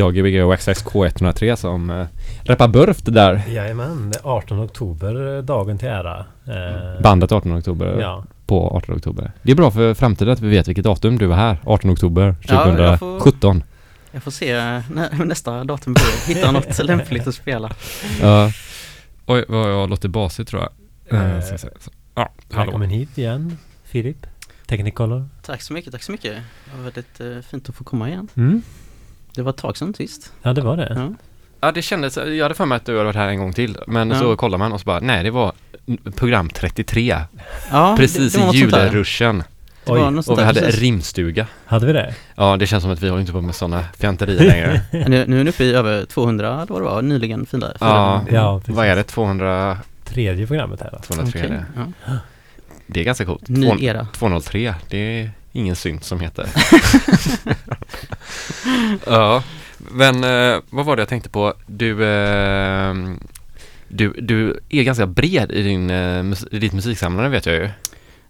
Jag är Gbg Waxax K103 som äh, rappar Burft där. Jajamän, det är 18 oktober, eh, dagen till ära. Eh, Bandet 18 oktober Ja, på 18 oktober. Det är bra för framtiden att vi vet vilket datum du var här. 18 oktober Ja, jag får- 2017. Jag får se när nästa datum blir. Hitta något lämpligt att spela. Ja. Oj, vad jag låter basig tror jag. Eh, Eh, jag säga så. Ja, hallå. välkommen hit igen, Filip. Technicolor. Tack så mycket, tack så mycket. Det var väldigt eh, fint att få komma igen. Mm. Det var ett tag sedan sist. Ja, det var det. Ja. Ja, det kändes, jag hade för mig att du hade varit här en gång till. Men Ja. så kollar man och så bara, nej det var program 33. Ja, precis det, det i julruschen. Det var Oj, något Och vi hade precis. rimstuga. hade vi det? Ja, det känns som att vi håller inte på med sådana fjanterier längre. Nu, nu är ni uppe i över 200 eller vad det var, nyligen firade. Ja, Ja, precis. Vad är det? 200, Tredje programmet här då. 203? Okej, det. ja. Det är ganska coolt. Ny era. 203, det är ingen synt som heter. ja, men eh, vad var det jag tänkte på? Du, eh, du, du är ganska bred i, din, eh, i ditt musiksamlande vet jag ju.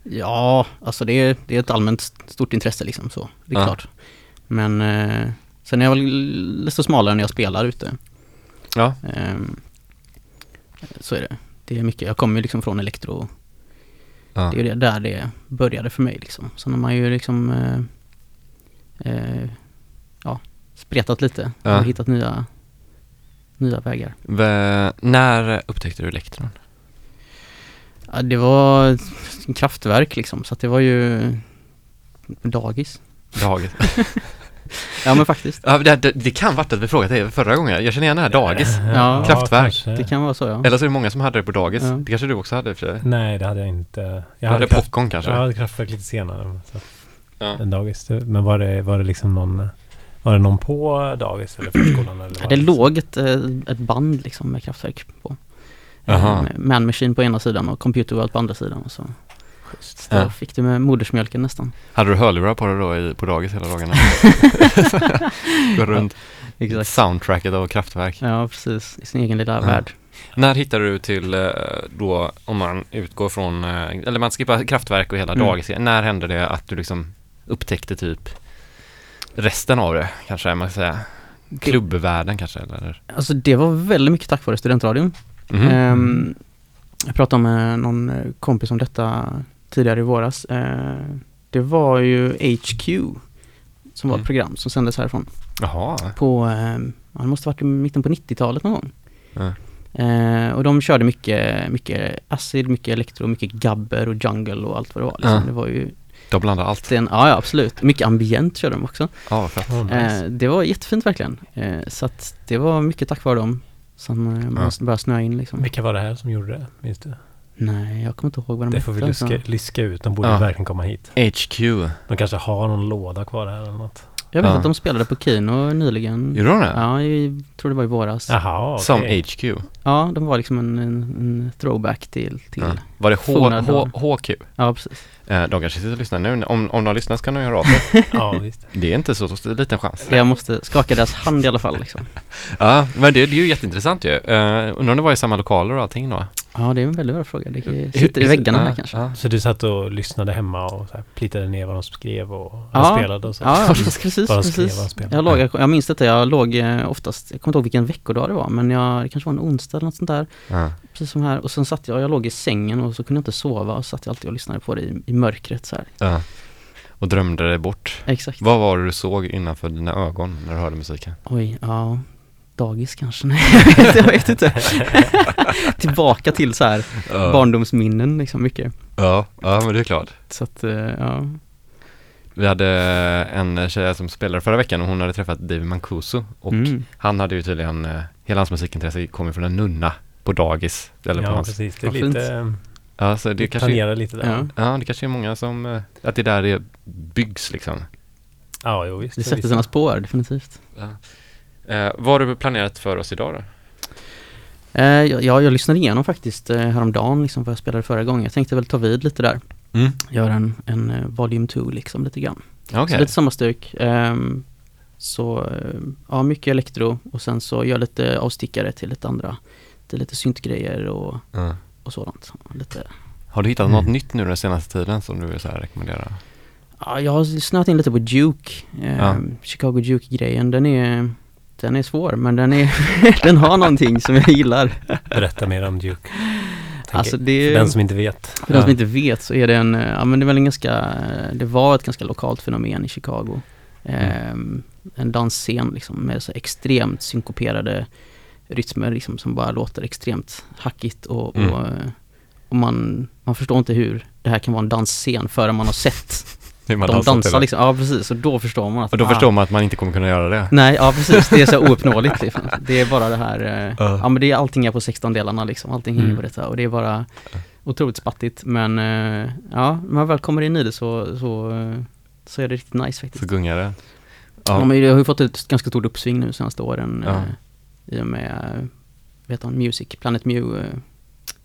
Ja, alltså det är, det är ett allmänt stort intresse liksom så. Det är Ja. klart. Men eh, sen är jag väl lite smalare när jag spelar ute. Ja, Ehm, så är det. Det är mycket, jag kommer ju liksom från elektro. Ja. Det är ju där det började för mig liksom. Sen har man ju liksom eh, eh, ja, spretat lite Ja. och hittat nya, nya vägar. V- när upptäckte du elektron? Ja, det var kraftverk liksom, så att det var ju dagis. Dagis? Ja men faktiskt. ja, det, det, det kan varit att vi frågat dig förra gången. Jag känner igen det här dagis. Ja, kraftverk. kanske. Det kan vara så ja. Eller så är det många som hade det på dagis. Ja. Det kanske du också hade för sig. Nej, det hade jag inte. Jag Du hade kraft- popcorn kanske? Jag hade kraftverk lite senare. Så. Ja. En dagis. Men var det, var det liksom någon var det någon på dagis eller förskolan? Eller Ja, det liksom- låg ett, eh, ett band liksom med kraftverk på. Jaha. Eh, med Man Machine på ena sidan och Computer World på andra sidan. Och så så Ja. fick du med modersmjölken nästan. Hade du hörlurar på dig då i, på dagis hela dagarna? Gå runt Exakt. soundtracket av kraftverk. Ja, precis. I sin egen lilla Ja. värld. När hittade du till eh, då, om man utgår från, eh, eller man skippar kraftverk och hela Mm. dagis, när hände det att du liksom upptäckte typ resten av det, kanske man kan säga? Klubbvärlden kanske, eller? Alltså det var väldigt mycket tack vare studentradion. Mhm. Ehm, jag pratade med någon eh, kompis om detta tidigare i våras. Eh, det var ju HQ som var Mm. ett program som sändes härifrån. Jaha. På, eh, ja, det måste ha varit i mitten på 90-talet någon gång. Ja. Eh, och de körde mycket, mycket acid, mycket elektro, mycket gabber och jungle och allt vad det var. Liksom. Ja. Det var ju De blandar allt. den, ja, ja absolut. Mycket ambient körde de också. Ja, fett. Oh, nice. Eh, det var jättefint verkligen. Eh, så att det var mycket tack vare dem som eh, man började snöa in liksom. Vilka var det här som gjorde det? Minns du? Nej, jag kommer inte ihåg vad de Det får vi lyska, alltså. lyska ut. De borde Ja. verkligen komma hit. HQ. De kanske har någon låda kvar här eller något. Jag vet Ja. att de spelade på Kino nyligen. Gjorde de det? Ja, jag tror det var i våras. Ja, Jaha, okej. Som HQ? de var liksom en, en, en throwback till, till Ja. Var det H, H. HQ? ja precis. Eh, de kanske sitter och lyssnar nu. Om, om de lyssnar så kan de göra av sig. Ja, visst. Det är inte så liten chans. Jag måste skaka deras hand i alla fall liksom. Ja, men det, det är ju jätteintressant ju. Uh, undrar om det var i samma lokaler och allting då? Ja, det är en väldigt bra fråga. Det sitter i väggarna här kanske. Ja. Så du satt och lyssnade hemma och så här, plitade ner vad de skrev och Ja. spelade och så? Ja, precis, precis. Vad de skrev, precis. vad de spelade. Jag, låg, jag, jag minns detta, jag låg eh, oftast, jag kommer inte ihåg vilken veckodag det var, men jag, det kanske var en onsdag eller något sånt där. Ja. Precis som här. Och sen satt jag, jag låg i sängen och så kunde jag inte sova och satt jag alltid och lyssnade på det i, i mörkret så här. Ja. Och drömde dig bort. Exakt. Vad var det du såg innanför dina ögon när du hörde musiken? Oj, ja. dagis kanske? Nej, jag vet, inte. Tillbaka till så här Ja. barndomsminnen liksom mycket. Ja, ja men det är klart. Så att, eh, ja. Vi hade en tjej som spelade förra veckan och hon hade träffat David Mancuso och Mm. han hade ju tydligen, eh, hela hans musikintresse kommer från en nunna på dagis. Eller på Ja, hans, precis. Det är lite... eh, ja, så det Det kanske, tangerar lite där. Ja. Ja, ja det kanske är många som, eh, att det är där det byggs liksom. ja jo visst. Det sätter sina spår definitivt. Eh, vad har du planerat för oss idag då? Eh, ja, jag, jag lyssnade igenom faktiskt eh, häromdagen liksom vad jag spelade förra gången. Jag tänkte väl ta vid lite där. Mm. Göra en, en eh, volume 2 liksom lite grann. Okej. Så lite samma stuk. Ehm, så eh, ja, mycket elektro och sen så gör jag lite avstickare till lite andra. Till lite syntgrejer och, Ja. Och sådant. Lite. Har du hittat Mm. något nytt nu den senaste tiden som du vill så här rekommendera? Ja, jag har snöat in lite på Duke. Ehm, Ja. Chicago Duke-grejen. Den är, den är svår men den, är den har någonting som jag gillar. Berätta mer om Duke. Alltså det För den som inte vet. För den som inte vet så är det en, eh, ja men det är väl en ganska, det var ett ganska lokalt fenomen i Chicago. Ehm, en dansscen liksom med så extremt synkoperade rytmer liksom som bara låter extremt hackigt och, Mm. och, eh, och man, man förstår inte hur det här kan vara en dansscen förrän man har sett Hur man de dansar liksom. Ja precis, och då förstår man att Och då ah, förstår man att man inte kommer kunna göra det. Nej, ja precis. Det är så ouppnåeligt liksom. Det är bara det här, eh, Ja. men det är allting är på 16 delarna liksom. Allting hänger Mm. på detta och det är bara otroligt spattigt. Men eh, ja, när man väl kommer in i det så, så, eh, så är det riktigt nice Så faktiskt. gungar det. Ja. Ja. men det har ju fått ett ganska stort uppsving nu senaste åren. Ja. I och med, vet han, Music, Planet Mew eh,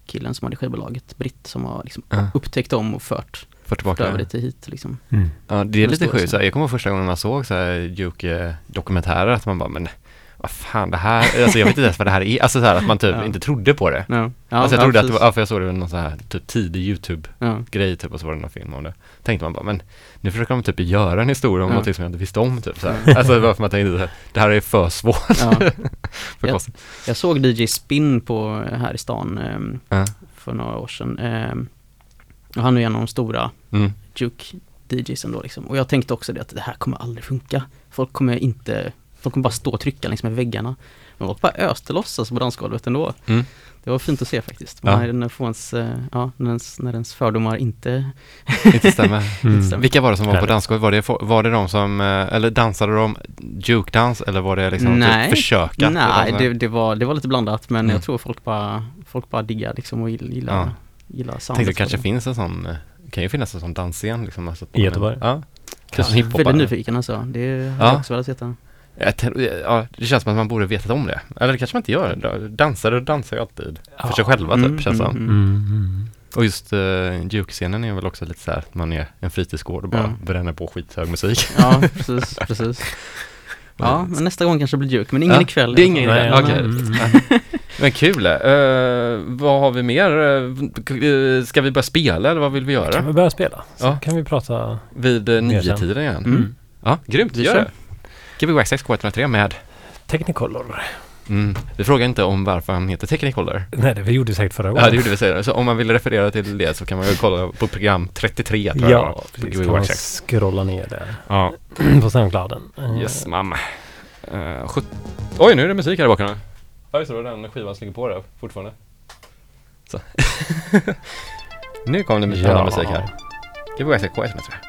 killen som hade skivbolaget, Britt, som har liksom Ja. upptäckt dem och fört, fört tillbaka över det till hit liksom. Mm. Ja, det är lite sjukt. Jag kommer ihåg första gången man såg så här Juke-dokumentärer att man bara, men vad fan det här, alltså jag vet inte ens vad det här är. Alltså så här att man typ Ja. inte trodde på det. Ja, ja, alltså jag ja, trodde att det var, ja, för jag såg det någon så här typ tidig YouTube-grej typ och så var det någon film om det. Tänkte man bara, men nu försöker de typ göra en historia om Ja. någonting som jag inte visste om typ så här. Alltså varför man tänkte så här, det här är för svårt. För Ja. konstigt. Jag såg DJ Spin på, här i stan Ja. för några år sedan. Ehm, och han är en av de stora Mm. juke DJs ändå liksom. Och jag tänkte också det att det här kommer aldrig funka. Folk kommer inte, folk kommer bara stå och trycka längs med väggarna. Men folk bara öste loss alltså på dansgolvet ändå. Mm. Det var fint att se faktiskt. Ja. När, när, får ens, eh, ja, när, ens, när ens fördomar inte, Inte stämmer. Mm. stämmer. Vilka var det som var på dansgolvet? Var det, var det de som, eh, eller dansade de juke-dans eller var det liksom Nej. typ försöka? nej det, det, var, det var lite blandat men Mm. jag tror folk bara, folk bara diggar liksom och gill- gillar, Ja. gillar Tänkte soundet. det kanske finns en sån, eh, kan ju finnas en sån dansscen liksom. Alltså, I Göteborg? Ja. Kanske väldigt nyfiken alltså. Det hade Ja. jag också velat veta. Ja, det känns som att man borde vetat om det. Eller det kanske man inte gör. Dansare dansar ju alltid för sig själva typ, Mm, känns det mm, som. mm. Mm, mm. Och just uh, Juke-scenen är väl också lite så här att man är en fritidsgård och bara Ja. bränner på skithög musik. Ja, precis, precis. Ja, men nästa gång kanske det blir Duke, men ingen Ja, ikväll. det är i alla ingen ikväll, Nej, okej. mm. Men kul! Uh, vad har vi mer? Uh, ska vi börja spela eller vad vill vi Kan göra? vi börja spela? Så Ja. kan vi prata. Vid uh, Mer sen. nio-tiden igen? Mm. Ja, grymt! Vi Gör kör. det! Gbg Wax K103 med Technicolor. mm. Vi frågar inte om varför han heter Technicolor. Nej, det vi gjorde säkert förra gången. Ja, det gjorde vi senare. Så om man vill referera till det så kan man ju kolla på program 33 tror jag det Ja, var, på precis. Kan man scrolla ner där Ja, på Soundclouden. Eh, yes mamma. Uh, sjut- Oj, nu är det musik här i bakgrunden. Ja, just det, det den skivan ligger på där fortfarande. Så. nu kom det spännande Ja. musik här. Gbg Wax K103.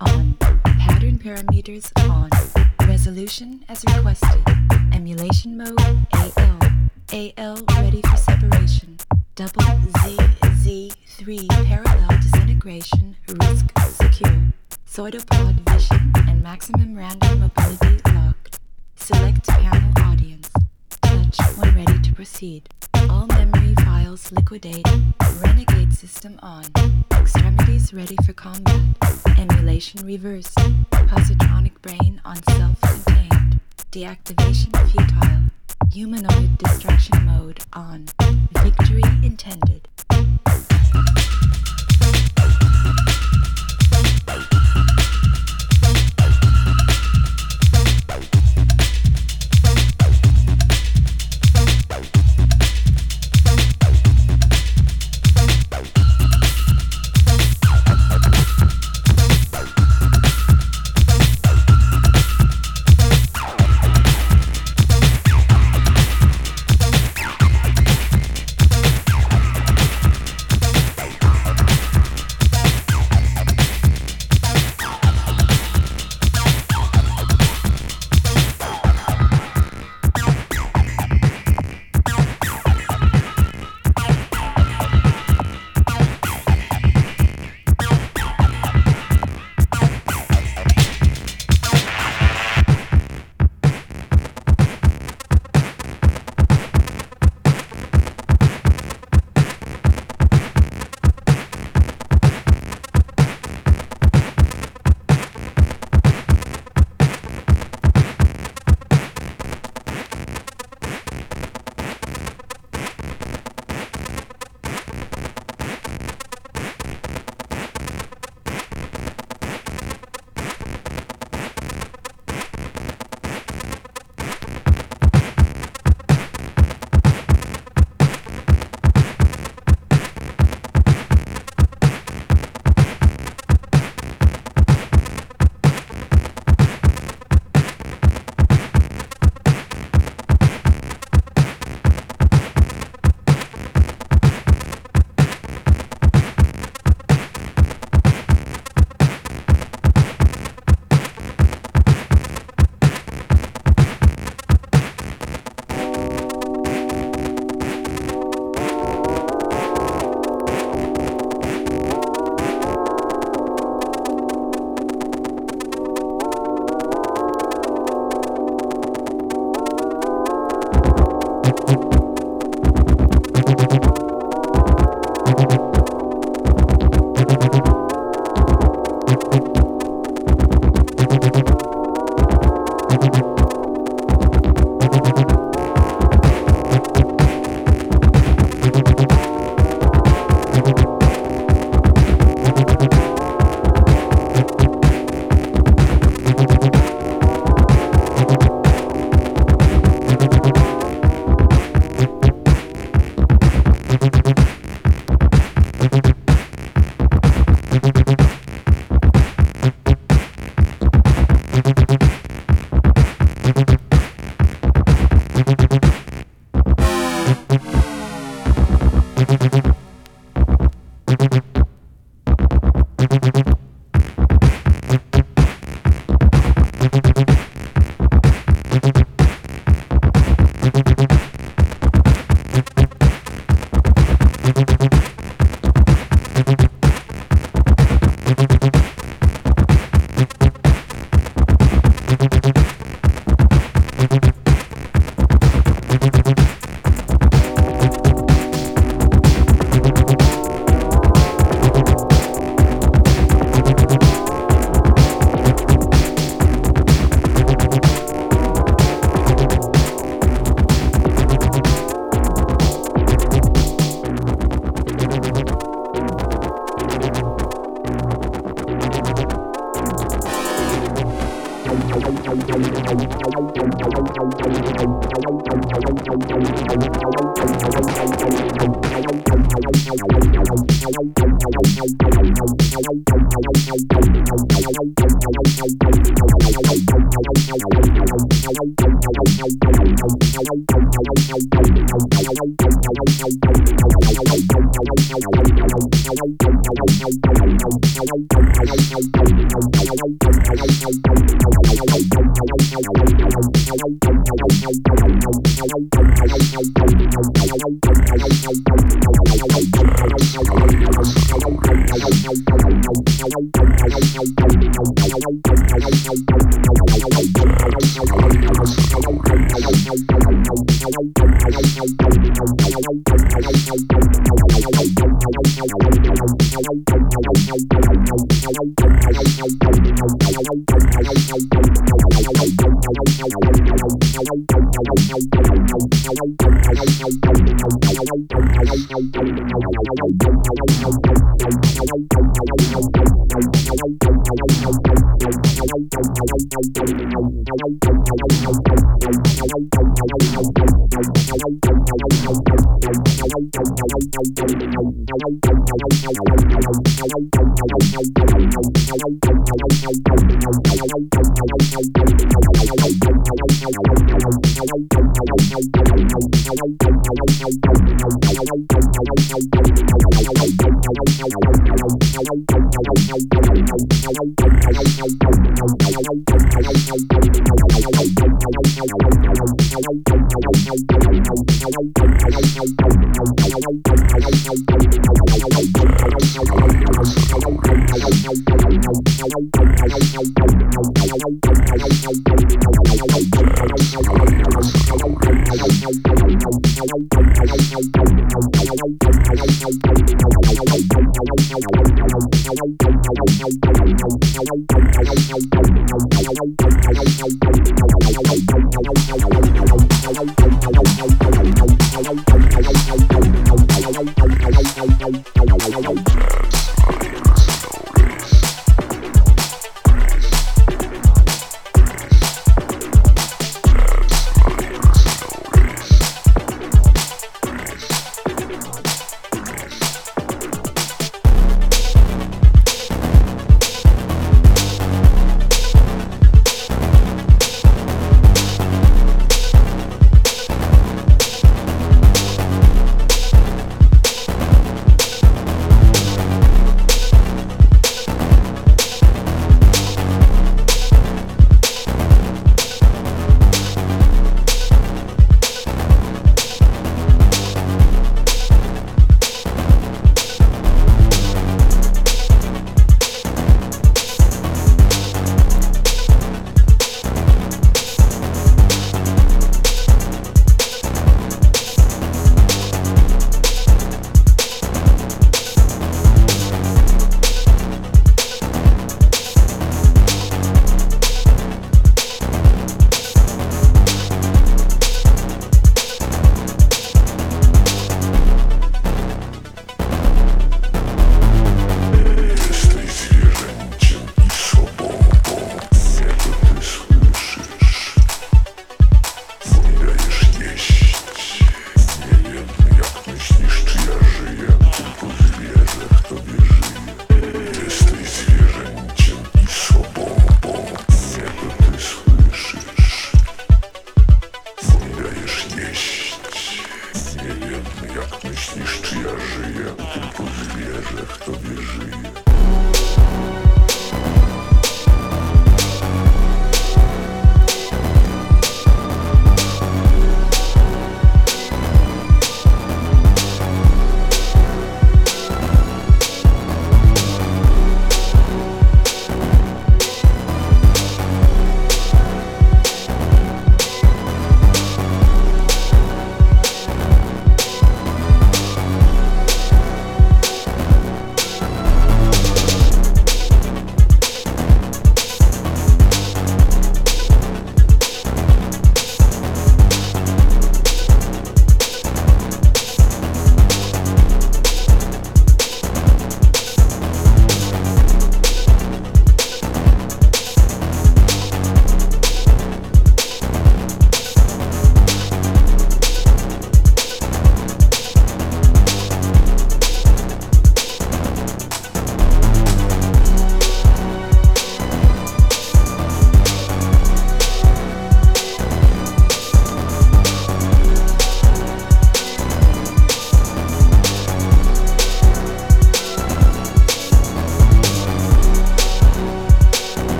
On. Pattern parameters on. Resolution as requested. Emulation mode AL. AL ready for separation. Double Z Z3 parallel disintegration risk secure. Pseudopod vision and maximum random mobility locked. Select panel audience. Touch when ready to proceed. All memory files liquidate. Renegade system on. Extremities ready for combat. Emulation reversed. Positronic brain on self-contained. Deactivation futile. Humanoid destruction mode on. Victory intended.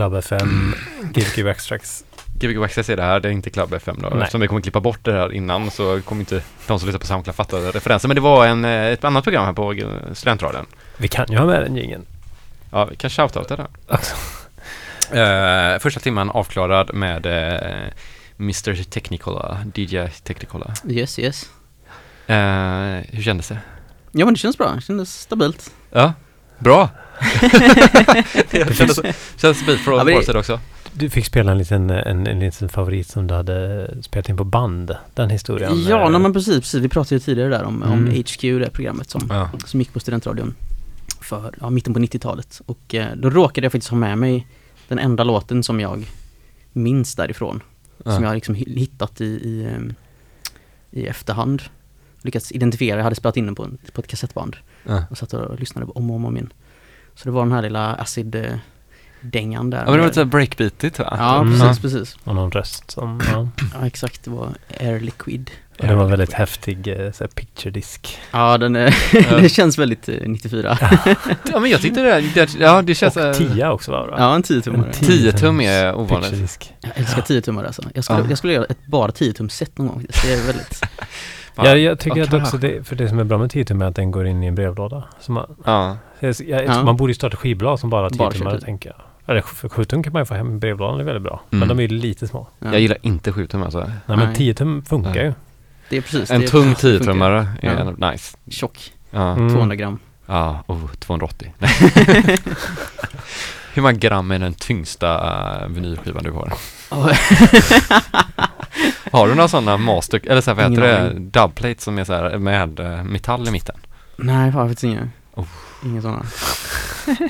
Club FM, GBQ Extracts. Gbg Access är det här, det är inte Club FM då. Nej. Eftersom vi kommer klippa bort det här innan så kommer inte de som lyssnar på Soundcloud fatta referensen. Men det var en, eh, ett annat program här på Studentradion. Vi kan ju ha med den jingeln. Ja, vi kan shoutouta det. Också. Eh, första timman avklarad med eh, Mr Technicola, DJ Technicola. Yes, yes. Eh, hur kändes det? Ja men det känns bra, det kändes stabilt. Ja, bra! det kändes, kändes stabilt från Ja, vår sida också. Du fick spela en liten, en, en liten favorit som du hade spelat in på band. Den historien. Ja, eh, nej, men precis, precis. Vi pratade ju tidigare där om, om Mm. HQ, det programmet som, Ja. som gick på studentradion för ja, mitten på 90-talet. Och eh, då råkade jag faktiskt ha med mig den enda låten som jag minns därifrån. Som Ja. jag liksom hi- hittat i, i, ehm, i efterhand. Lyckats identifiera, jag hade spelat in den på, en, på ett kassettband. Ja. Och satt och lyssnade på om och om, om igen. Så det var den här lilla acid-dängan där. Ja men det var lite breakbeatigt va? Ja, Mm. precis, precis. Och någon röst som... Ja. Ja, exakt. Det var Air Liquid. Och det var väldigt häftig eh, så här, picture disk. Ja, den är, det känns väldigt eh, 94. Ja men jag tyckte det, det ja det känns... och eh, tia också var det va? Ja, en 10-tummare. En 10 tum är ovanligt. Jag älskar 10 tummar alltså. Jag skulle, Ja. jag skulle göra ett bara 10 tum set någon gång. Det är väldigt... Ja, jag tycker vad att också det, för det som är bra med 10 tum är att den går in i en brevlåda. Så man, Ja. jag, jag, Ja. man borde ju starta skivbolag som bara har 10 Bara tummare kör tio. tänker jag. Eller för 7 tum kan man ju få hem, brevlådan är väldigt bra. Mm. Men de är ju lite små. Ja. Jag gillar inte 7 tum alltså. Nej, men 10 tum funkar ju. Det är precis. En det tung det funkar. 10-tummare är nice. Tjock. Ja, Mm. 200 gram. ja oh, 280. Hur många gram är den tyngsta uh, vinylskivan du har? Har du några sådana master, eller så här, vad heter det, dubplate som är så här med eh, metall i mitten? Nej, jag har faktiskt inga. Oh. Inga sådana.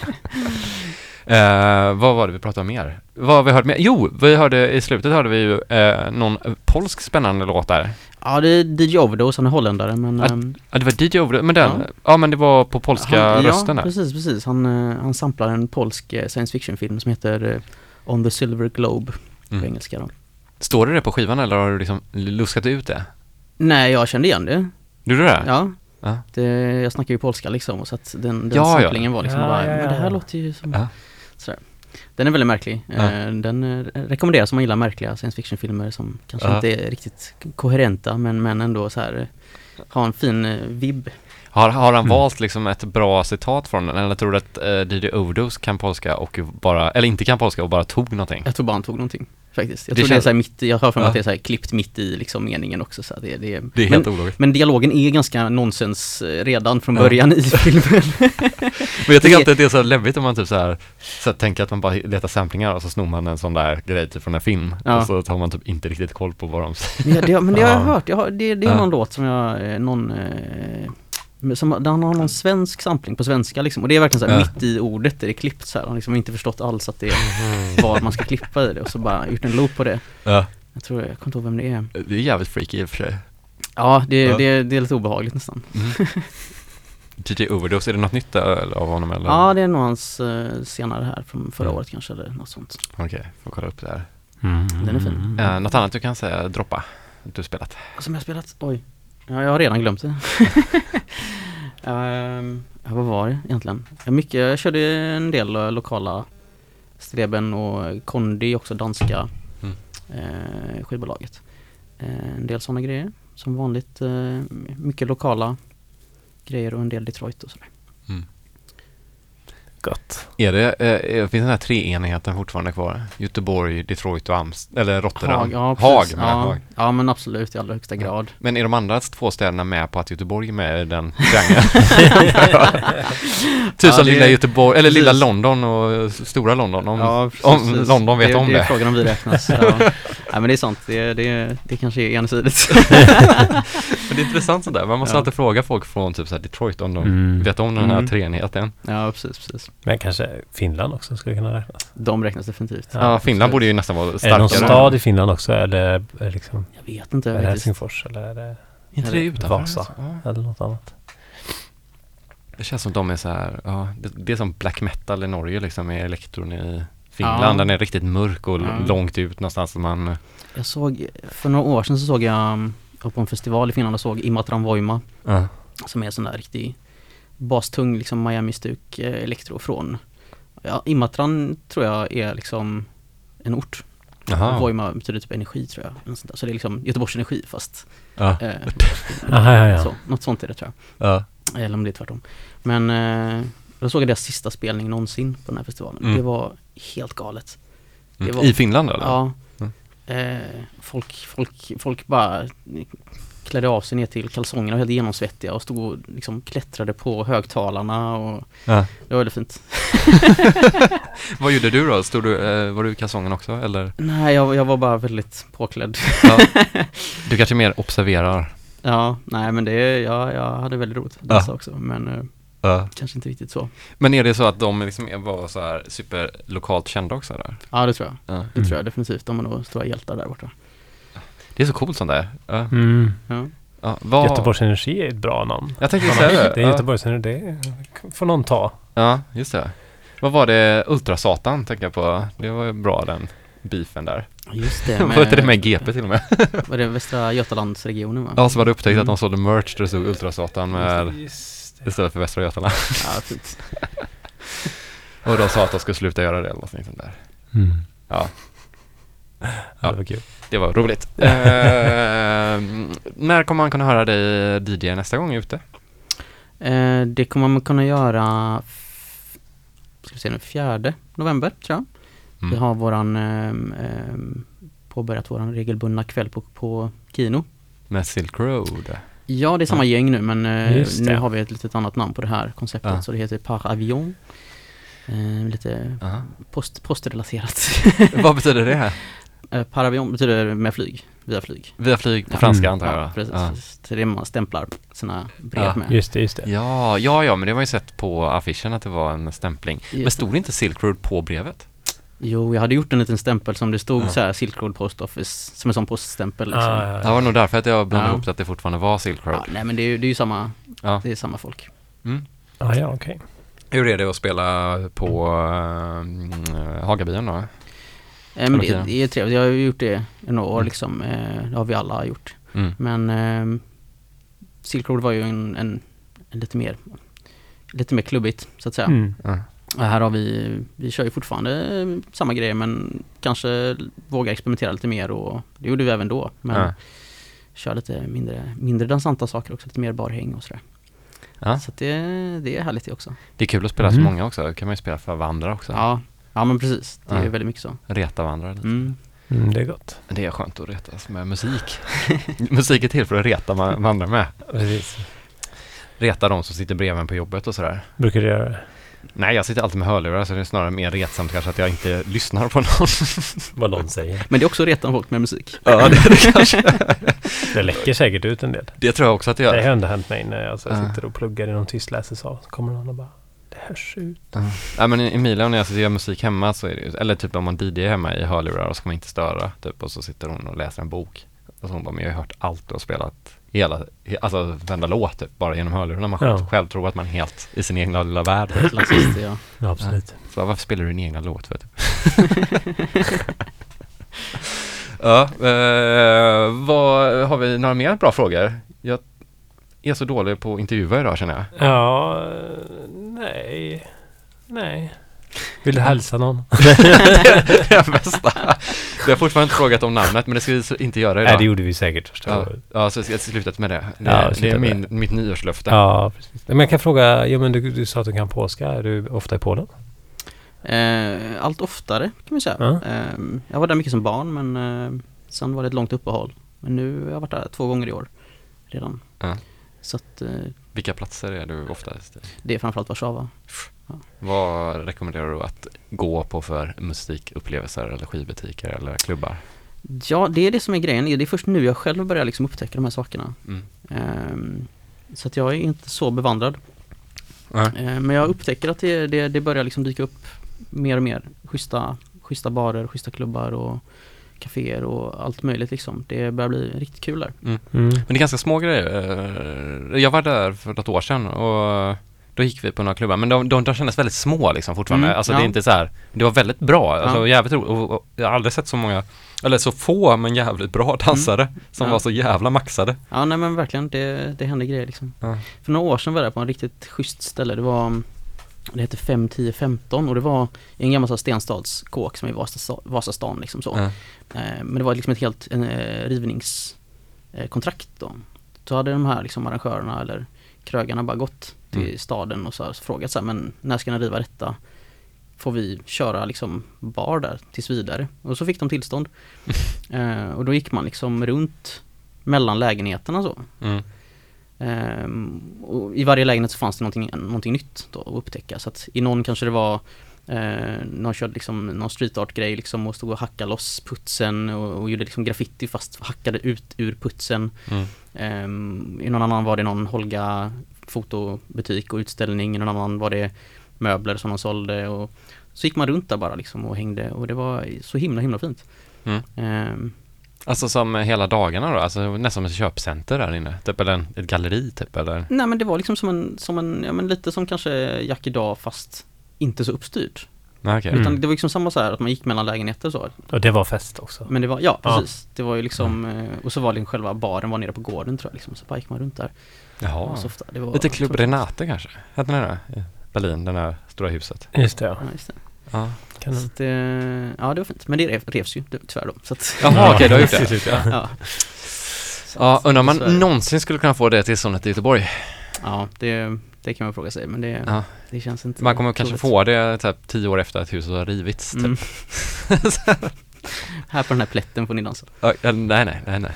Eh, vad var det vi pratade om mer? Vad har vi hört mer? Jo, vi hörde i slutet hörde vi ju eh, någon polsk spännande låt där. Ja, det är DJ Overdose, han är holländare men... Att- ehm, Ja, det var DJ Over, men den, ja. Ja. men det var på polska han, rösten Ja, där. precis, precis. Han, eh, han samplar en polsk eh, science fiction-film som heter eh, On the Silver Globe på Mm. engelska då. Står det det på skivan eller har du liksom luskat ut det? Nej, jag kände igen det. Gjorde du det? Ja. Ja. Det, jag snackar ju polska liksom och så att den, den Ja, ja. samplingen var liksom Ja, bara, ja, men det här ja. låter ju som... Ja. Sådär. Den är väldigt märklig. Ja. Eh, Den eh, rekommenderas om man gillar märkliga science fiction-filmer som kanske Ja. inte är riktigt koherenta men, men ändå så här eh, har en fin vibb. Har, har han Mm. valt liksom ett bra citat från den eller tror du att uh, DJ Overdose kan polska och bara, eller inte kan polska och bara tog någonting? Jag tror bara han tog någonting faktiskt. Jag Det tror det är känns- så här mitt, jag har för mig Ja. att det är så här klippt mitt i liksom meningen också så det, det, Det är men, helt ologiskt. men dialogen är ganska nonsens eh, redan från Ja. början i filmen. Men jag tycker alltid att det är så läbbigt om man typ så här, så tänker att man bara letar samplingar och så snor man en sån där grej typ från en film Ja. och så har man typ inte riktigt koll på vad de säger. Men, jag, det, men det har jag Ja. hört, jag har, det, det är Ja. någon låt som jag, eh, någon eh, som, han har någon svensk sampling på svenska liksom och det är verkligen så här Ja. mitt i ordet är det klippt så här. Han har liksom inte förstått alls att det är vad man ska klippa i det och så bara gjort en loop på det. Ja. Jag tror, jag kommer inte ihåg vem det är. Det är jävligt freaky i och för sig. Ja, det, Ja. det, det är lite obehagligt nästan. DJ Overdose, är det något nytt där av honom eller? Ja, det är nog hans eh, senare här från förra Mm. året kanske eller något sånt. Okej, får kolla upp det här. Den är fin. Eh, något annat du kan säga, droppa, du spelat? Som jag har spelat, oj. Ja, jag har redan glömt det. Ja, vad var det egentligen? Ja, mycket, jag körde en del eh, lokala Streben och Kondi, också danska Mm. eh, skivbolaget. Eh, en del sådana grejer. Som vanligt, eh, mycket lokala grejer och en del Detroit och sådär. Gott. Är det, eh, finns den här treenigheten fortfarande kvar? Göteborg, Detroit och Amst eller Rotterdam? Haag, ja, Haag, precis. jag, ja, Haag. ja, men absolut i allra högsta grad. Men är de andra två städerna med på att Göteborg är med i den triangeln? typ Ja, lilla Göteborg, eller lilla. London och eh, stora London om, Ja, om. London vet det, om det. det. är frågan om vi räknas. Nej men det är sant, det, det, det kanske är ensidigt. Men det är intressant sådär, man måste Ja. alltid fråga folk från typ så här Detroit om de Mm. vet om den här Mm. treenigheten. ja precis, precis. Men kanske Finland också skulle kunna räknas. De räknas definitivt. Ja, Ja, Finland absolut. borde ju nästan vara Är det någon starkare. stad i Finland också eller är det liksom, Jag vet inte är det. Helsingfors eller är det, inte det utanför? Vasa. Ja. eller något annat? Det känns som de är så här, ja, det, det är som black metal i Norge liksom med elektron i Finland. Ja. Den är riktigt mörk och Ja. långt ut någonstans som man, Jag såg, för några år sedan så såg jag, um, jag var på en festival i Finland och såg Imatran Voima ja. som är sån där riktig bastung liksom Miami-stuk eh, elektro från Ja, Imatran tror jag är liksom en ort. Jaha. Voima betyder typ energi tror jag. Så det är liksom Göteborgs energi fast Ja. eh, Aha, ja, ja. så, något sånt är det tror Ja. jag. Eller om det är tvärtom. Men eh, då såg jag deras sista spelning någonsin på den här festivalen. Mm. Det var helt galet. Mm. var- I Finland eller? Ja. Mm. Eh, folk, folk, folk bara klädde av sig ner till kalsongerna helt genomsvettiga och stod och liksom klättrade på högtalarna och Ja. det var väldigt fint. Vad gjorde du då? Stod du, eh, var du i kalsongen också eller? Nej, jag, jag var bara väldigt påklädd. Ja. Du kanske mer observerar? ja, nej men det, ja, jag hade väldigt roligt att dansa också men Ja. kanske inte riktigt så. Men är det så att de liksom är- var så här superlokalt kända också där? Ja, det tror jag. Ja. Det tror jag definitivt. De är nog stora hjältar där borta. Det är så coolt sånt där. Ja. Mm. Ja. Ja. Vad... Göteborgs Energi är ett bra namn. Jag tänkte säga det. Det är. Göteborgs Energi, det får någon ta. Ja, just det. Vad var det? Ultrasatan tänker jag på. Det var ju bra den beefen där. Just det. Var inte det med GP till och med? Var det Västra Götalandsregionen va? Ja, så var det upptäckt Mm. att de sålde merch där det stod Ultrasatan med istället för Västra Götaland. Ja, fint. Och de sa att de skulle sluta göra det eller något sånt där. Mm. Ja. Ja, det var kul. Det var roligt. eh, när kommer man kunna höra dig DJ nästa gång ute? Eh, det kommer man kunna göra ska vi se nu, 4 november tror jag. Mm. Vi har våran ehm, ehm, påbörjat våran regelbundna kväll på, på Kino. Med Silk Road. Ja, det är samma gäng nu men eh, nu det. har vi ett litet annat namn på det här konceptet Ja. så det heter Par Avion. Eh, lite Aha. post, postrelaterat. Vad betyder det? eh, Par Avion betyder med flyg, via flyg. Via flyg på Ja. franska Mm. antar jag? Ja, precis. Ja. Det är man stämplar sina brev Ja, med. Just det, just det. Ja, ja, ja, men det var ju sett på affischen att det var en stämpling. Men Just stod det inte Silk Road på brevet? Jo, jag hade gjort en liten stämpel som det stod Ja. så här Silk Road Post Office, som en sån poststämpel liksom. Ah, ja, Det var nog därför att jag blandade Ja. ihop det att det fortfarande var Silk Ja, Road. nej men det är ju, det är ju samma, Ja. det är samma folk. Mm. ah, ja okej. Hur är det att spela på äh, Hagabion då? Eh, men det, det är trevligt, jag har ju gjort det i några år Mm. liksom, eh, det har vi alla gjort. Mm. Men eh, Silk Road var ju en, en, en lite mer, lite mer klubbigt så att säga. Mm. Här har vi, vi kör ju fortfarande samma grejer men kanske vågar experimentera lite mer och det gjorde vi även då. Men Ja. kör lite mindre, mindre dansanta saker också, lite mer barhäng och sådär. Ja. Så det, det är härligt det också. Det är kul att spela så Mm. många också. Då kan man ju spela för varandra också. Ja, ja men precis. Det är Ja. ju väldigt mycket så. Reta varandra lite. Mm. Mm, det är gott. Det är skönt att retas med musik. musik är till för att reta ma- andra med. Precis. Reta de som sitter bredvid en på jobbet och sådär. Brukar du göra det? Nej, jag sitter alltid med hörlurar så det är snarare mer retsamt kanske att jag inte lyssnar på någon. Vad någon säger. Men det är också att reta folk med musik. ja, det, det kanske. Det läcker säkert ut en del. Det tror jag också att det Det har gör. ändå hänt mig när jag så Ja. sitter och pluggar i någon tyst läsesal. Så kommer någon och bara Det hörs ut. Ja, men i Emilia när jag sitter och gör musik hemma så är det eller typ om man DJ hemma i hörlurar och ska man inte störa typ och så sitter hon och läser en bok. Och så hon bara, men jag har hört allt du har spelat hela, he- alltså varenda låt typ, bara genom hörlurarna. Man Ja. själv tror att man är helt i sin egna lilla värld. Klassiskt, ja. Ja, absolut. Så varför spelar du din egna låt för typ? ja, eh, vad, har vi några mer bra frågor? Jag är så dålig på att intervjua idag känner jag. Ja, eh, nej. Nej. Vill du hälsa någon? det är det bästa. Vi har fortfarande inte frågat om namnet men det ska vi inte göra idag. Nej, det gjorde vi säkert första Ja, ja, så jag ska sluta med det. Det, Ja, det är min, mitt nyårslöfte. Ja, precis. Men jag kan fråga, ja men du, du sa att du kan polska. Är du ofta i Polen? Eh, allt oftare kan man säga. Ja. Eh, jag var där mycket som barn men eh, sen var det ett långt uppehåll. Men nu har jag varit där två gånger i år redan. Ja. Så att eh, Vilka platser är du oftast i? det är framförallt Warszawa. Vad rekommenderar du att gå på för musikupplevelser eller skivbutiker eller klubbar? Ja, det är det som är grejen. Det är först nu jag själv börjar liksom upptäcka de här sakerna. Mm. Ehm, så att jag är inte så bevandrad. Ehm, men jag upptäcker att det, det, det börjar liksom dyka upp mer och mer schyssta, schyssta barer, schyssta klubbar och kaféer och allt möjligt liksom. Det börjar bli riktigt kul där. Mm. Men det är ganska små grejer. Eh, Jag var där för något år sedan och då gick vi på några klubbar, men de, de, de kändes väldigt små liksom fortfarande. Mm, alltså ja. det är inte så här, det var väldigt bra, alltså Ja. jävligt roligt. Och, och jag har aldrig sett så många, eller så få men jävligt bra dansare som Ja. var så jävla maxade. Ja nej men verkligen, det, det händer grejer liksom. För några år sedan var jag på en riktigt schysst ställe. Det var det hette 5, 10, 15 och det var en gammal så stenstadskåk som är i Vasastan, Vasastan liksom så. Eh, Men det var liksom ett helt en, eh, rivningskontrakt då. Då hade de här liksom arrangörerna eller krögarna bara gått till Mm. staden och så här, frågat så här, men när ska ni riva detta? Får vi köra liksom bar där tills vidare? Och så fick de tillstånd. eh, och då gick man liksom runt mellan lägenheterna så. Mm. Ehm, och I varje lägenhet så fanns det någonting, någonting nytt då att upptäcka. Så att i någon kanske det var eh, någon körde liksom någon street art grej liksom och stod och hackade loss putsen och, och gjorde liksom graffiti fast hackade ut ur putsen. Mm. Ehm, I någon annan var det någon Holga fotobutik och utställning. Någon annan var det möbler som de sålde och så gick man runt där bara liksom och hängde och det var så himla himla fint. Mm. Ehm, Alltså som hela dagarna då, alltså nästan som ett köpcenter där inne, typ eller en, ett galleri typ eller? Nej men det var liksom som en, som en, ja men lite som kanske Jack idag fast inte så uppstyrt. Nej okej. Mm. Utan det var liksom samma så här att man gick mellan lägenheter så. Och det var fest också. Men det var, ja Ja. precis. Det var ju liksom, eh, och så var det själva baren var nere på gården tror jag liksom. Så bara gick man runt där Jaha. och softade. Det var Lite Club otroligt. Renate kanske? Hette den det? Berlin, det där stora huset. Just det, ja. Ja, just det. Ja. Kan Så det, ja det var fint. Men det rev, revs ju det- tyvärr då. Så att, Jaha okej, du har gjort det. Ja. ja. Så Ja, undrar om man så det. någonsin skulle kunna få det tillståndet i Göteborg. Ja, det, det kan man fråga sig men det, Ja. det känns inte Man kommer kanske få det typ tio år efter att huset har rivits. Typ. Mm. Här på den här plätten får ni dansa. Ja, ja, nej, nej, nej, nej.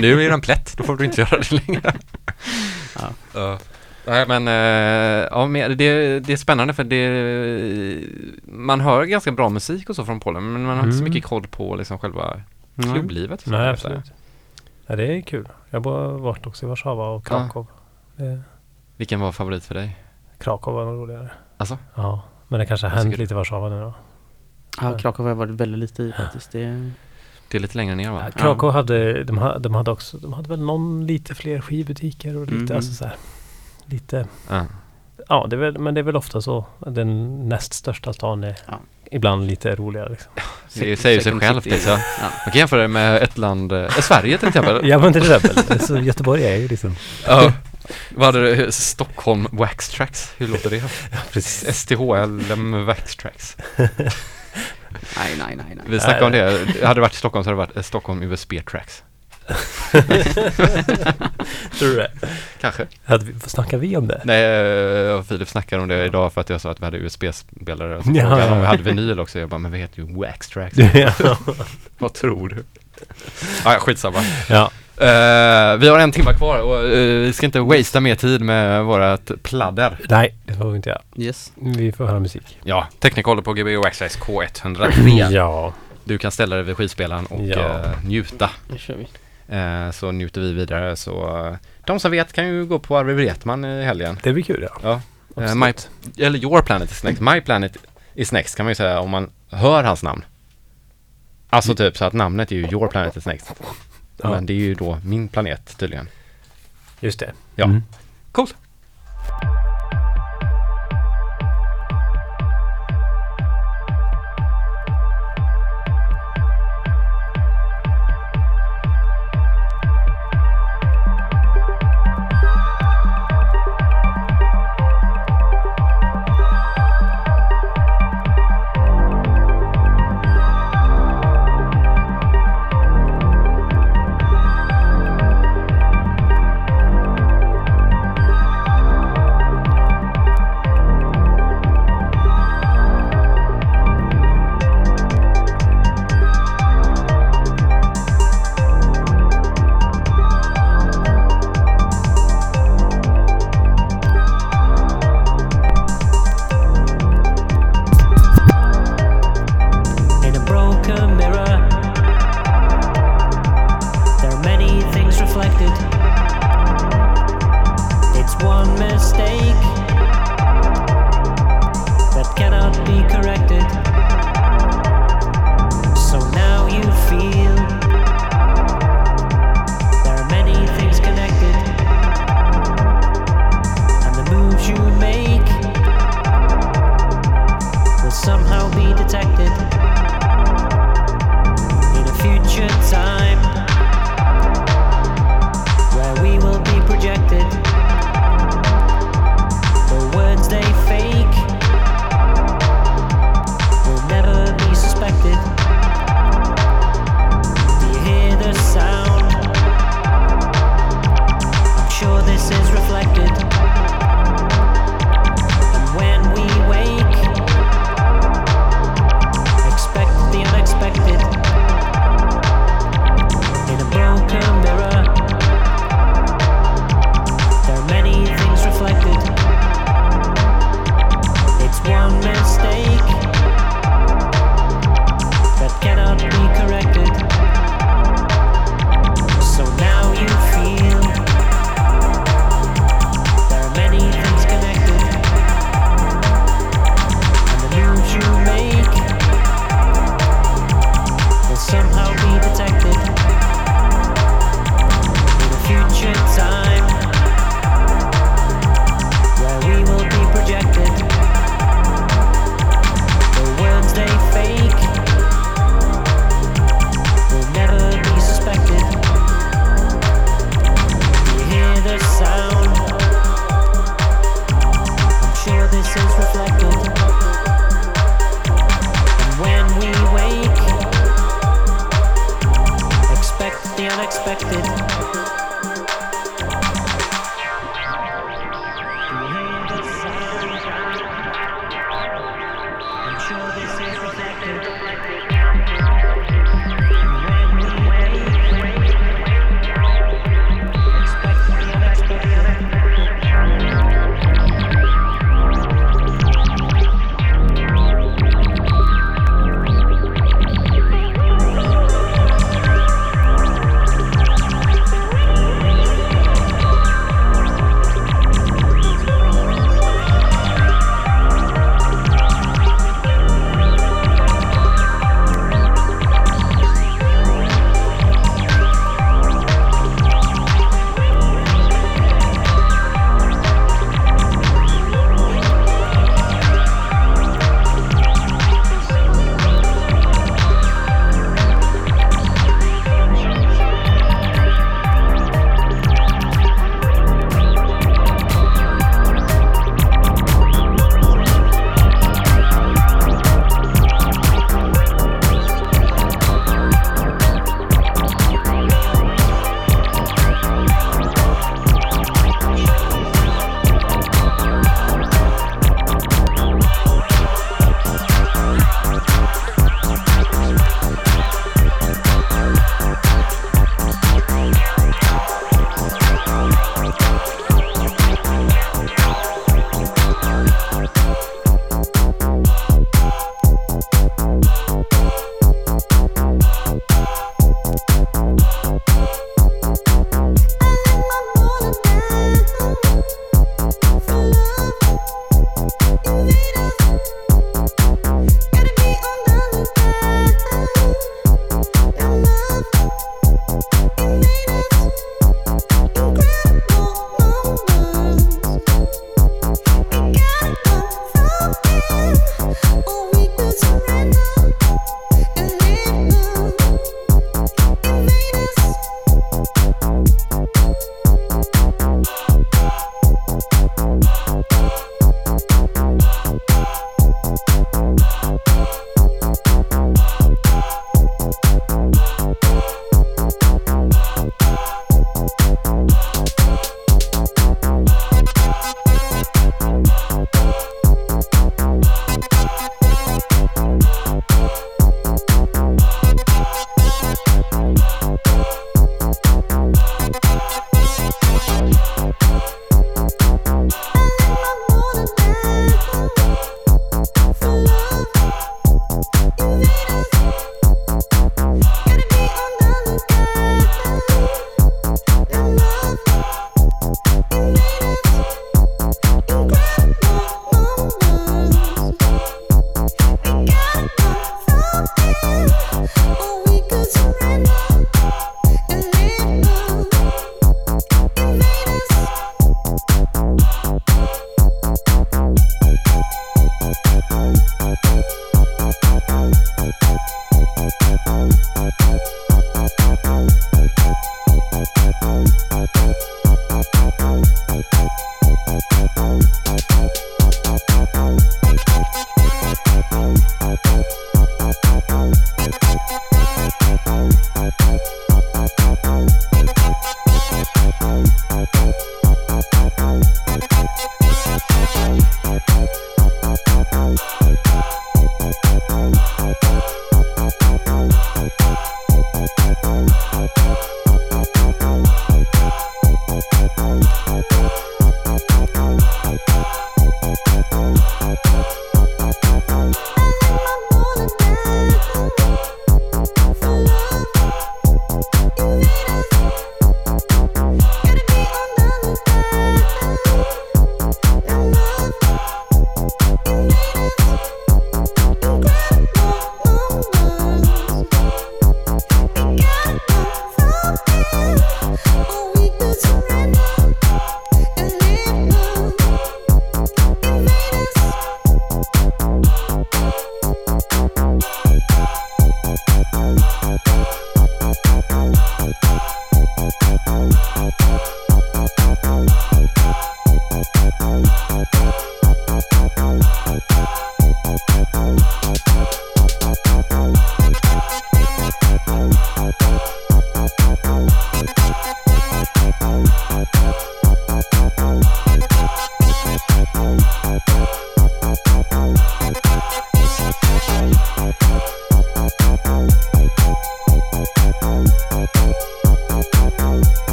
nu är det en plätt, då får du inte göra det längre. Ja. Ja. Nej, men eh, ja, men det, det är spännande för det, man hör ganska bra musik och så från Polen, men man har inte så Mm. mycket koll på liksom själva Mm. klubblivet. Nej, absolut. Ja, det är kul. Jag har varit också i Warszawa och Krakow. Det, Vilken var favorit för dig? Krakow var nog roligare. Alltså? Ja, men det kanske har hänt lite i Warszawa nu då. Ja, Krakow har jag varit väldigt lite i faktiskt. Det, Det är lite längre ner va? Ja, Krakow hade, de, ha- de hade också, de hade väl någon lite fler skivbutiker och lite, Mhm. alltså så här, lite, Ja. ja det är väl, men det är väl ofta så. Den näst största stan är Ja. ibland lite roligare liksom. Det säger ju sig självt liksom. Ja. Man kan jämföra det med ett land, eh, Sverige till exempel. Ja men till exempel, så Göteborg är ju liksom, Ja. Vad hade det, Stockholm Wax Tracks, hur låter det? precis. STHLM Wax Tracks. Nej, nej, nej, nej. Vi snackade om det, hade det varit i Stockholm så hade det varit eh, Stockholm USB Tracks. Tror du det? Kanske. Hade vi, vad snackar vi om det? Nej, jag och Filip snackade om det idag för att jag sa att vi hade USB-spelare och så Ja, frågade ja. om vi hade vinyl också. Jag bara, men vi heter ju Wax Tracks. ja. Vad tror du? Ja, skitsamma. ja. Eh, vi har en timme kvar och eh, vi ska inte wastea mer tid med vårat pladder. Nej, det får vi inte göra. Yes. Vi får höra musik. Ja, Technic håller på GB Wax Tracks K103. Ja. Du kan ställa dig vid skivspelaren och Ja. eh, njuta. Nu kör vi. Så njuter vi vidare. Så de som vet kan ju gå på Arvid Wretman i helgen. Det blir kul ja. Ja. My, eller Your Planet is Next. My Planet is Next kan man ju säga om man hör hans namn. Alltså typ så att namnet är ju Your Planet is Next. Ja. Men det är ju då min planet tydligen. Just det. Ja. Mm. Coolt.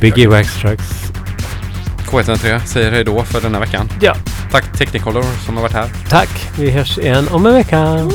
Gbg Wax Trucks. K103 säger hej då för denna veckan. Ja. Tack Technicolor som har varit här. Tack. Vi hörs igen om en vecka.